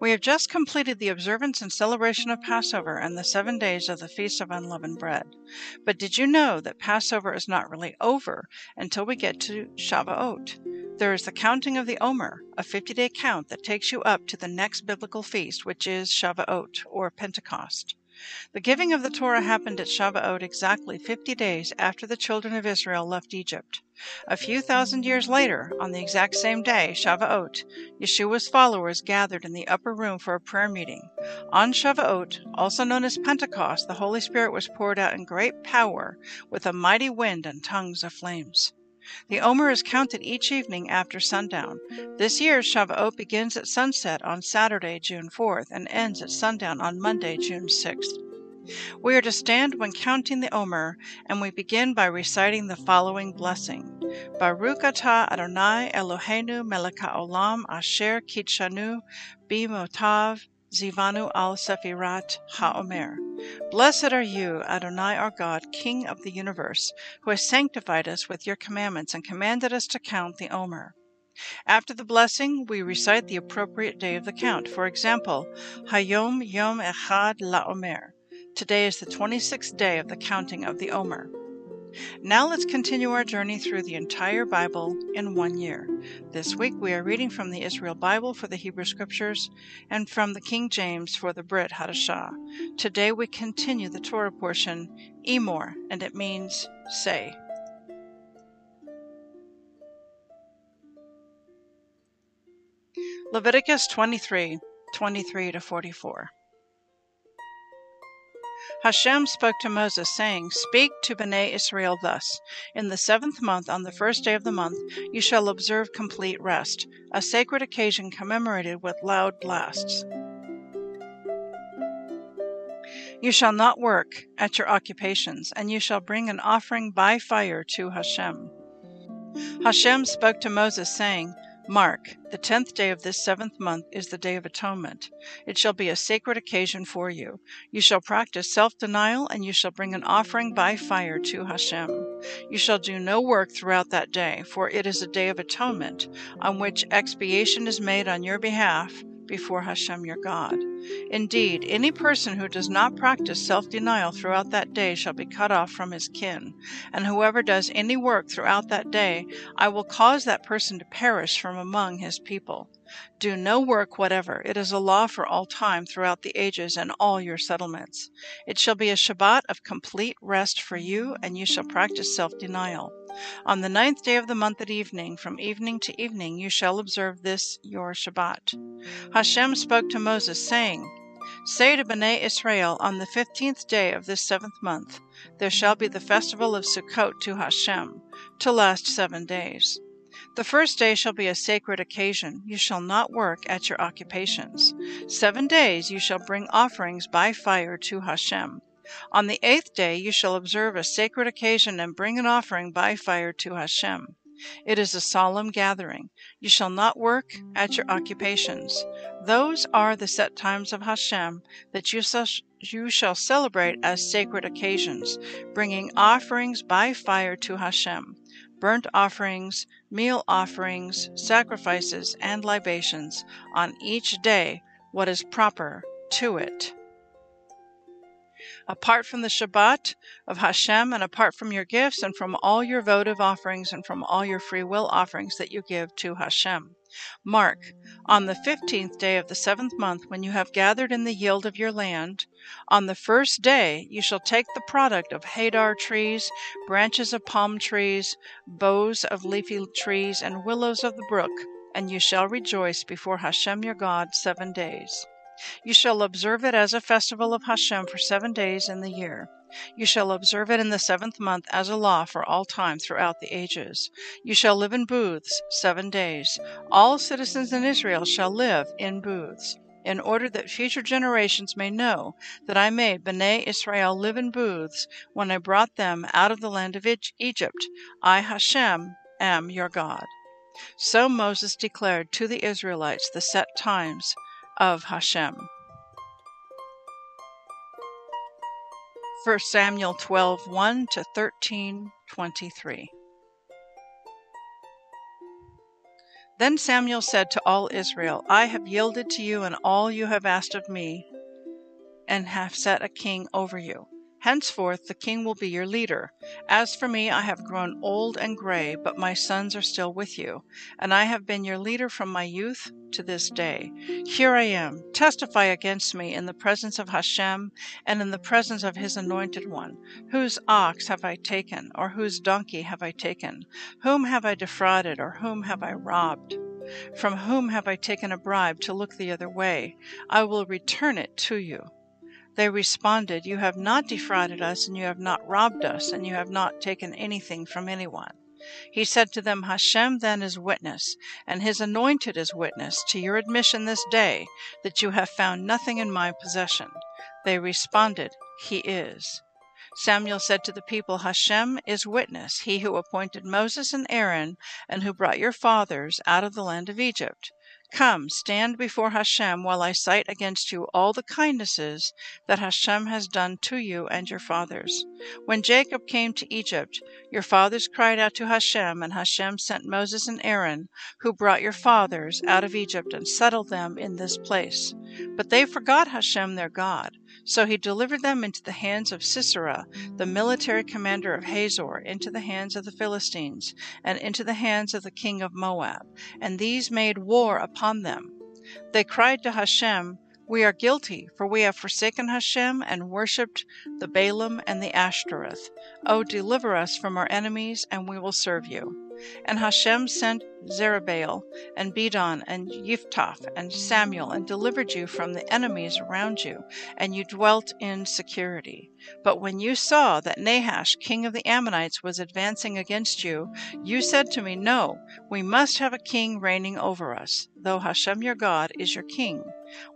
We have just completed the observance and celebration of Passover and the seven days of the Feast of Unleavened Bread. But did you know that Passover is not really over until we get to Shavuot? There is the counting of the Omer, a 50 day count that takes you up to the next biblical feast, which is Shavuot, or Pentecost. The giving of the Torah happened at Shavuot exactly 50 days after the children of Israel left Egypt. A few thousand years later, on the exact same day, Shavuot, Yeshua's followers gathered in the upper room for a prayer meeting. On Shavuot, also known as Pentecost, the Holy Spirit was poured out in great power with a mighty wind and tongues of flames. The Omer is counted each evening after sundown. This year's Shavuot begins at sunset on Saturday, June 4th, and ends at sundown on Monday, June 6th. We are to stand when counting the Omer, and we begin by reciting the following blessing. Baruch atah Adonai Eloheinu melech haolam asher kitshanu bimotav Zivanu al Sefirat HaOmer. Blessed are you, Adonai our God, King of the universe, who has sanctified us with your commandments and commanded us to count the Omer. After the blessing, we recite the appropriate day of the count. For example, Hayom Yom Echad LaOmer. Today is the 26th day of the counting of the Omer. Now let's continue our journey through the entire Bible in one year. This week we are reading from the Israel Bible for the Hebrew Scriptures and from the King James for the Brit Hadashah. Today we continue the Torah portion, Emor, and it means say. Leviticus 23 23 to 44. Hashem spoke to Moses, saying, Speak to Bnei Israel thus In the seventh month, on the first day of the month, you shall observe complete rest, a sacred occasion commemorated with loud blasts. You shall not work at your occupations, and you shall bring an offering by fire to Hashem. Hashem spoke to Moses, saying, Mark, the tenth day of this seventh month is the Day of Atonement. It shall be a sacred occasion for you. You shall practice self denial, and you shall bring an offering by fire to Hashem. You shall do no work throughout that day, for it is a day of atonement, on which expiation is made on your behalf before Hashem your God. Indeed, any person who does not practice self denial throughout that day shall be cut off from his kin. And whoever does any work throughout that day, I will cause that person to perish from among his people. Do no work whatever. It is a law for all time throughout the ages and all your settlements. It shall be a Shabbat of complete rest for you, and you shall practice self denial. On the ninth day of the month at evening, from evening to evening, you shall observe this your Shabbat. Hashem spoke to Moses, saying, Say to Bnei Israel, on the fifteenth day of this seventh month, there shall be the festival of Sukkot to Hashem, to last seven days. The first day shall be a sacred occasion. You shall not work at your occupations. Seven days you shall bring offerings by fire to Hashem. On the eighth day you shall observe a sacred occasion and bring an offering by fire to Hashem. It is a solemn gathering. You shall not work at your occupations. Those are the set times of Hashem that you shall, you shall celebrate as sacred occasions, bringing offerings by fire to Hashem burnt offerings, meal offerings, sacrifices, and libations on each day what is proper to it. Apart from the Shabbat of Hashem, and apart from your gifts, and from all your votive offerings, and from all your free will offerings that you give to Hashem. Mark, on the fifteenth day of the seventh month, when you have gathered in the yield of your land, on the first day you shall take the product of Hadar trees, branches of palm trees, boughs of leafy trees, and willows of the brook, and you shall rejoice before Hashem your God seven days. You shall observe it as a festival of Hashem for seven days in the year. You shall observe it in the seventh month as a law for all time throughout the ages. You shall live in booths seven days. All citizens in Israel shall live in booths, in order that future generations may know that I made Bnei Israel live in booths when I brought them out of the land of Egypt. I, Hashem, am your God. So Moses declared to the Israelites the set times of Hashem. 1 Samuel 12 1 to 13 23. Then Samuel said to all Israel, I have yielded to you in all you have asked of me, and have set a king over you. Henceforth the king will be your leader. As for me, I have grown old and gray, but my sons are still with you, and I have been your leader from my youth to this day. Here I am. Testify against me in the presence of Hashem and in the presence of his anointed one. Whose ox have I taken, or whose donkey have I taken? Whom have I defrauded, or whom have I robbed? From whom have I taken a bribe to look the other way? I will return it to you. They responded, You have not defrauded us, and you have not robbed us, and you have not taken anything from anyone. He said to them, Hashem then is witness, and his anointed is witness, to your admission this day, that you have found nothing in my possession. They responded, He is. Samuel said to the people, Hashem is witness, he who appointed Moses and Aaron, and who brought your fathers out of the land of Egypt. Come, stand before Hashem while I cite against you all the kindnesses that Hashem has done to you and your fathers. When Jacob came to Egypt, your fathers cried out to Hashem, and Hashem sent Moses and Aaron, who brought your fathers out of Egypt and settled them in this place. But they forgot Hashem their God. So he delivered them into the hands of Sisera, the military commander of Hazor, into the hands of the Philistines, and into the hands of the king of Moab, and these made war upon them. They cried to Hashem, We are guilty, for we have forsaken Hashem and worshipped the Baalim and the Ashtoreth. O deliver us from our enemies, and we will serve you. And Hashem sent Jerubbaal and Bedan and Yiftaph and Samuel and delivered you from the enemies around you, and you dwelt in security. But when you saw that Nahash, king of the Ammonites, was advancing against you, you said to me, No, we must have a king reigning over us, though Hashem your God is your king.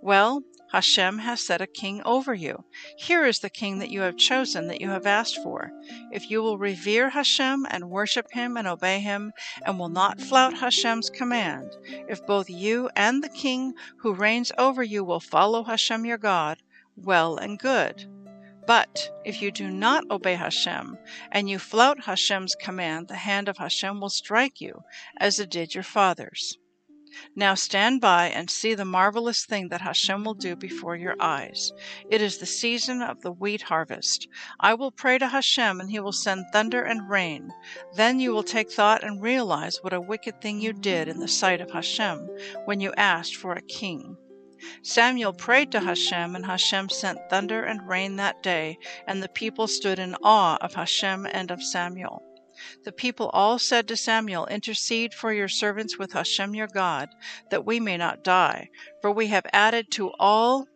Well, Hashem has set a king over you. Here is the king that you have chosen, that you have asked for. If you will revere Hashem and worship him and obey him, and will not flout Hashem's command, if both you and the king who reigns over you will follow Hashem your God, well and good. But if you do not obey Hashem, and you flout Hashem's command, the hand of Hashem will strike you, as it did your fathers. Now stand by and see the marvelous thing that Hashem will do before your eyes. It is the season of the wheat harvest. I will pray to Hashem, and he will send thunder and rain. Then you will take thought and realize what a wicked thing you did in the sight of Hashem when you asked for a king. Samuel prayed to Hashem, and Hashem sent thunder and rain that day, and the people stood in awe of Hashem and of Samuel. The people all said to Samuel, Intercede for your servants with Hashem your God, that we may not die, for we have added to all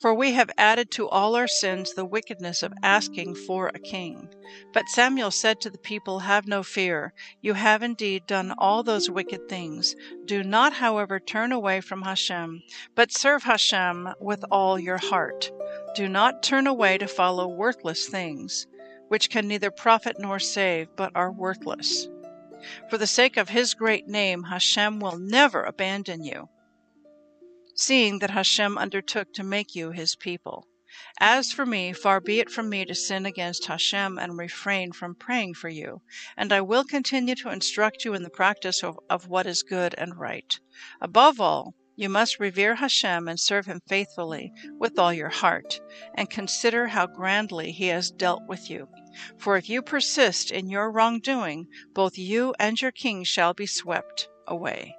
for we have added to all our sins the wickedness of asking for a king. But Samuel said to the people, Have no fear. You have indeed done all those wicked things. Do not, however, turn away from Hashem, but serve Hashem with all your heart. Do not turn away to follow worthless things which can neither profit nor save, but are worthless. For the sake of his great name, Hashem will never abandon you, seeing that Hashem undertook to make you his people. As for me, far be it from me to sin against Hashem and refrain from praying for you, and I will continue to instruct you in the practice of, of what is good and right. Above all, you must revere Hashem and serve him faithfully with all your heart, and consider how grandly he has dealt with you. For if you persist in your wrongdoing, both you and your king shall be swept away.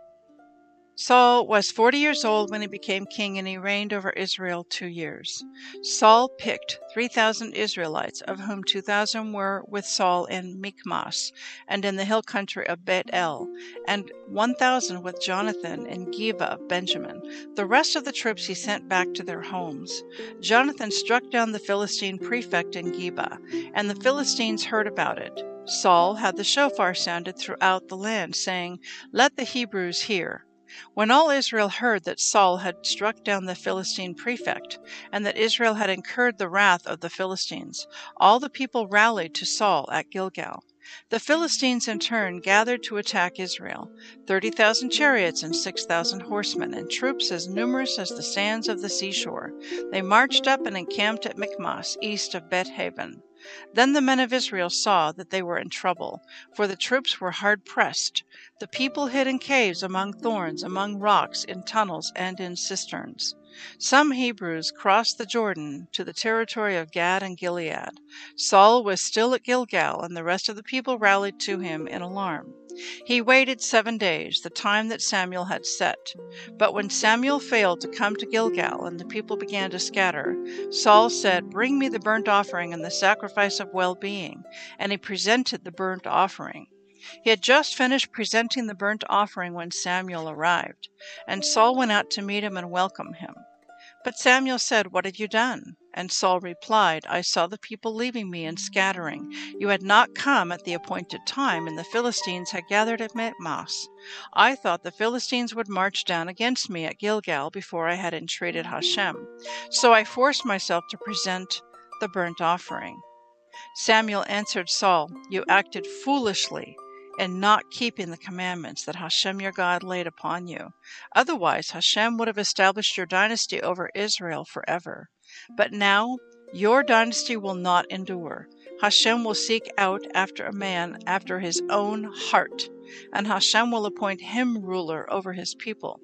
Saul was 40 years old when he became king, and he reigned over Israel two years. Saul picked 3,000 Israelites, of whom 2,000 were with Saul in Michmash and in the hill country of Beth El, and 1,000 with Jonathan in Geba of Benjamin. The rest of the troops he sent back to their homes. Jonathan struck down the Philistine prefect in Geba, and the Philistines heard about it. Saul had the shofar sounded throughout the land, saying, Let the Hebrews hear. When all Israel heard that Saul had struck down the Philistine prefect, and that Israel had incurred the wrath of the Philistines, all the people rallied to Saul at Gilgal. The Philistines in turn gathered to attack Israel, 30,000 chariots and 6,000 horsemen, and troops as numerous as the sands of the seashore. They marched up and encamped at Michmash, east of Beth Aven. Then the men of Israel saw that they were in trouble, for the troops were hard pressed. The people hid in caves, among thorns, among rocks, in tunnels, and in cisterns. Some Hebrews crossed the Jordan to the territory of Gad and Gilead. Saul was still at Gilgal, and the rest of the people rallied to him in alarm. He waited seven days, the time that Samuel had set. But when Samuel failed to come to Gilgal, and the people began to scatter, Saul said, Bring me the burnt offering and the sacrifice of well being. And he presented the burnt offering. He had just finished presenting the burnt offering when Samuel arrived, and Saul went out to meet him and welcome him. But Samuel said, What have you done? And Saul replied, I saw the people leaving me and scattering. You had not come at the appointed time, and the Philistines had gathered at Michmash. I thought the Philistines would march down against me at Gilgal before I had entreated Hashem. So I forced myself to present the burnt offering. Samuel answered Saul, You acted foolishly in not keeping the commandments that Hashem your God laid upon you. Otherwise, Hashem would have established your dynasty over Israel forever. But now your dynasty will not endure. Hashem will seek out after a man after his own heart, and Hashem will appoint him ruler over his people,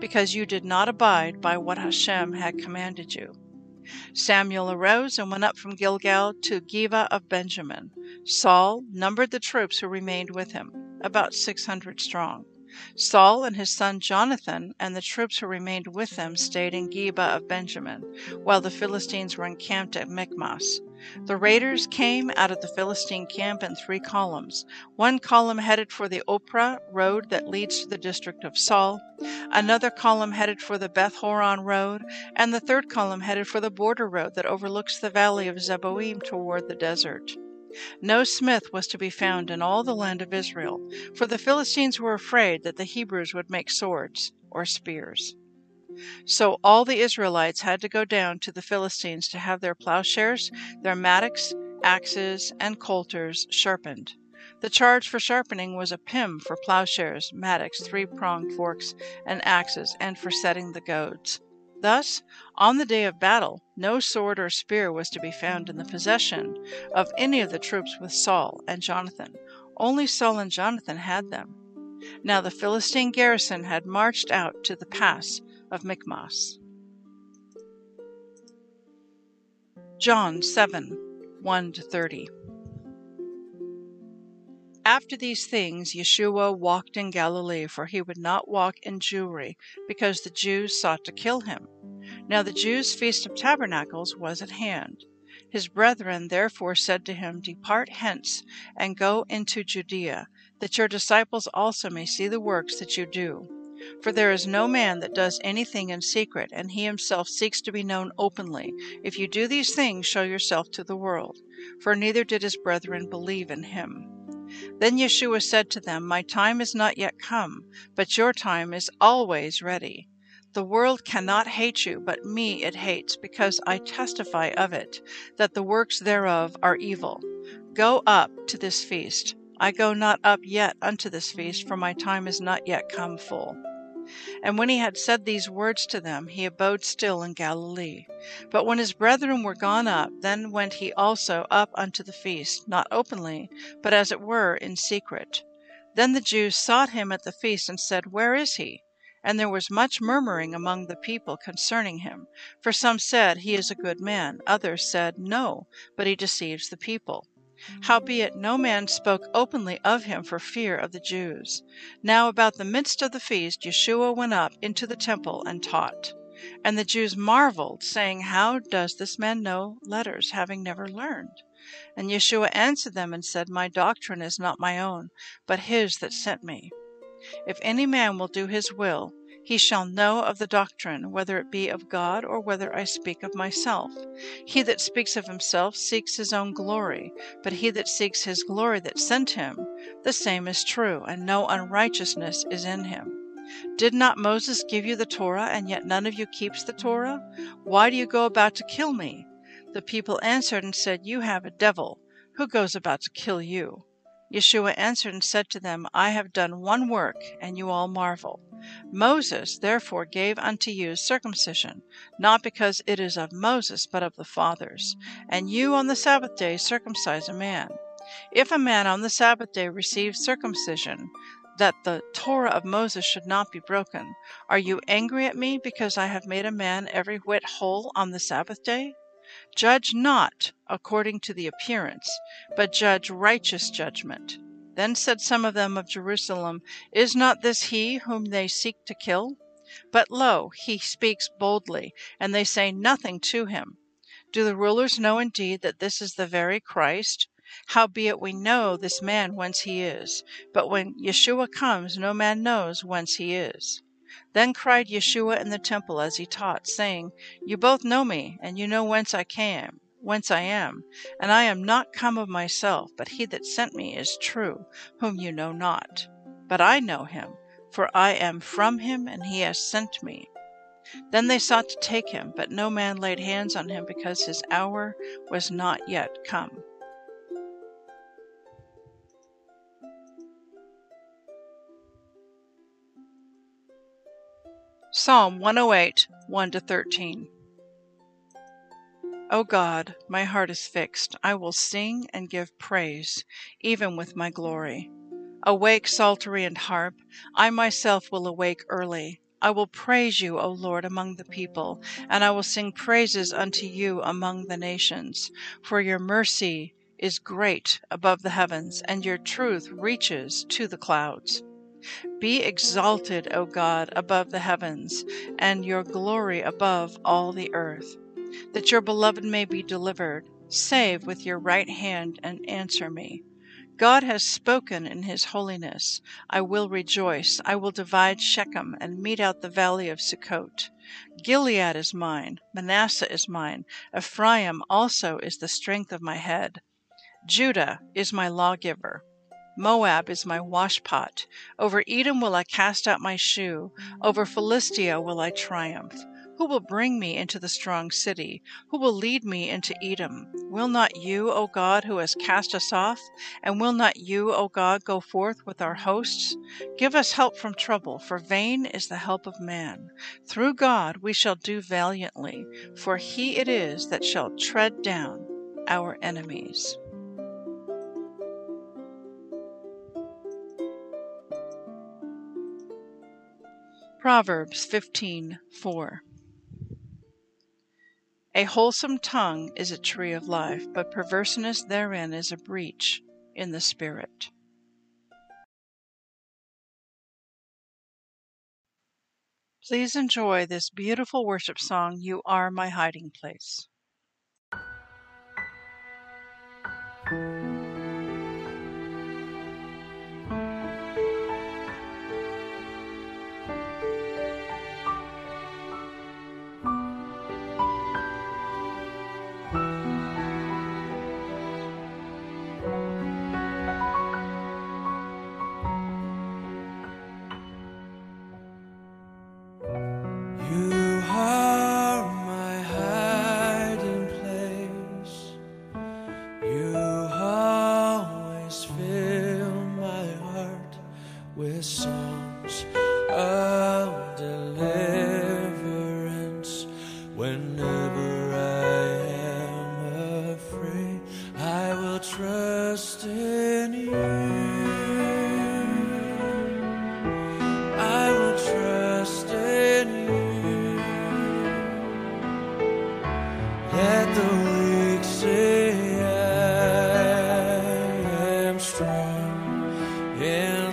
because you did not abide by what Hashem had commanded you. Samuel arose and went up from Gilgal to Geba of Benjamin. Saul numbered the troops who remained with him, about six hundred strong. Saul and his son Jonathan and the troops who remained with them stayed in Geba of Benjamin, while the Philistines were encamped at Michmash. The raiders came out of the Philistine camp in three columns. One column headed for the Ophrah road that leads to the district of Shual, another column headed for the Beth Horon road, and the third column headed for the border road that overlooks the valley of Zeboim toward the desert. No smith was to be found in all the land of Israel, for the Philistines were afraid that the Hebrews would make swords or spears. So all the Israelites had to go down to the Philistines to have their plowshares, their mattocks, axes, and coulters sharpened. The charge for sharpening was a pim for plowshares, mattocks, three pronged forks, and axes, and for setting the goads. Thus, on the day of battle, no sword or spear was to be found in the possession of any of the troops with Saul and Jonathan. Only Saul and Jonathan had them. Now the Philistine garrison had marched out to the pass of Michmash. John 7 1 30. After these things, Yeshua walked in Galilee, for he would not walk in Jewry, because the Jews sought to kill him. Now the Jews' feast of tabernacles was at hand. His brethren therefore said to him, Depart hence, and go into Judea, that your disciples also may see the works that you do. For there is no man that does anything in secret, and he himself seeks to be known openly. If you do these things, show yourself to the world. For neither did his brethren believe in him. Then Yeshua said to them, My time is not yet come, but your time is always ready. The world cannot hate you, but me it hates, because I testify of it, that the works thereof are evil. Go up to this feast. I go not up yet unto this feast, for my time is not yet come full. And when he had said these words to them, he abode still in Galilee. But when his brethren were gone up, then went he also up unto the feast, not openly, but as it were in secret. Then the Jews sought him at the feast, and said, Where is he? And there was much murmuring among the people concerning him. For some said, He is a good man. Others said, No, but he deceives the people. Howbeit no man spoke openly of him for fear of the Jews. Now about the midst of the feast Yeshua went up into the temple and taught. And the Jews marveled, saying, How does this man know letters, having never learned? And Yeshua answered them and said, My doctrine is not my own, but his that sent me. If any man will do his will, he shall know of the doctrine, whether it be of God or whether I speak of myself. He that speaks of himself seeks his own glory, but he that seeks his glory that sent him, the same is true, and no unrighteousness is in him. Did not Moses give you the Torah, and yet none of you keeps the Torah? Why do you go about to kill me? The people answered and said, You have a devil. Who goes about to kill you? Yeshua answered and said to them, I have done one work, and you all marvel. Moses therefore gave unto you circumcision, not because it is of Moses, but of the fathers. And you on the Sabbath day circumcise a man. If a man on the Sabbath day receives circumcision, that the Torah of Moses should not be broken, are you angry at me because I have made a man every whit whole on the Sabbath day? Judge not according to the appearance, but judge righteous judgment. Then said some of them of Jerusalem, Is not this he whom they seek to kill? But lo, he speaks boldly, and they say nothing to him. Do the rulers know indeed that this is the very Christ? Howbeit we know this man whence he is, but when Yeshua comes, no man knows whence he is. Then cried Yeshua in the temple as he taught, saying, You both know me, and you know whence I came whence I am, and I am not come of myself, but he that sent me is true, whom you know not. But I know him, for I am from him, and he has sent me. Then they sought to take him, but no man laid hands on him, because his hour was not yet come. Psalm 108, 1 13. O God, my heart is fixed. I will sing and give praise, even with my glory. Awake, psaltery and harp. I myself will awake early. I will praise you, O Lord, among the people, and I will sing praises unto you among the nations. For your mercy is great above the heavens, and your truth reaches to the clouds. Be exalted, O God, above the heavens, and your glory above all the earth that your beloved may be delivered. Save with your right hand and answer me. God has spoken in his holiness. I will rejoice. I will divide Shechem and mete out the valley of Sukkot. Gilead is mine, Manasseh is mine, Ephraim also is the strength of my head. Judah is my lawgiver. Moab is my washpot. Over Edom will I cast out my shoe. Over Philistia will I triumph. Who will bring me into the strong city? Who will lead me into Edom? Will not you, O God, who has cast us off? And will not you, O God, go forth with our hosts? Give us help from trouble, for vain is the help of man. Through God we shall do valiantly, for he it is that shall tread down our enemies. Proverbs 15:4 a wholesome tongue is a tree of life, but perverseness therein is a breach in the spirit. Please enjoy this beautiful worship song, You Are My Hiding Place. strong.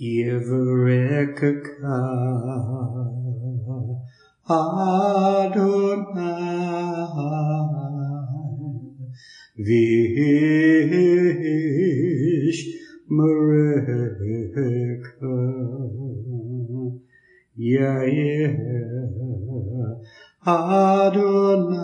Yevrekka Adonai Vish Mareka Yair Adonai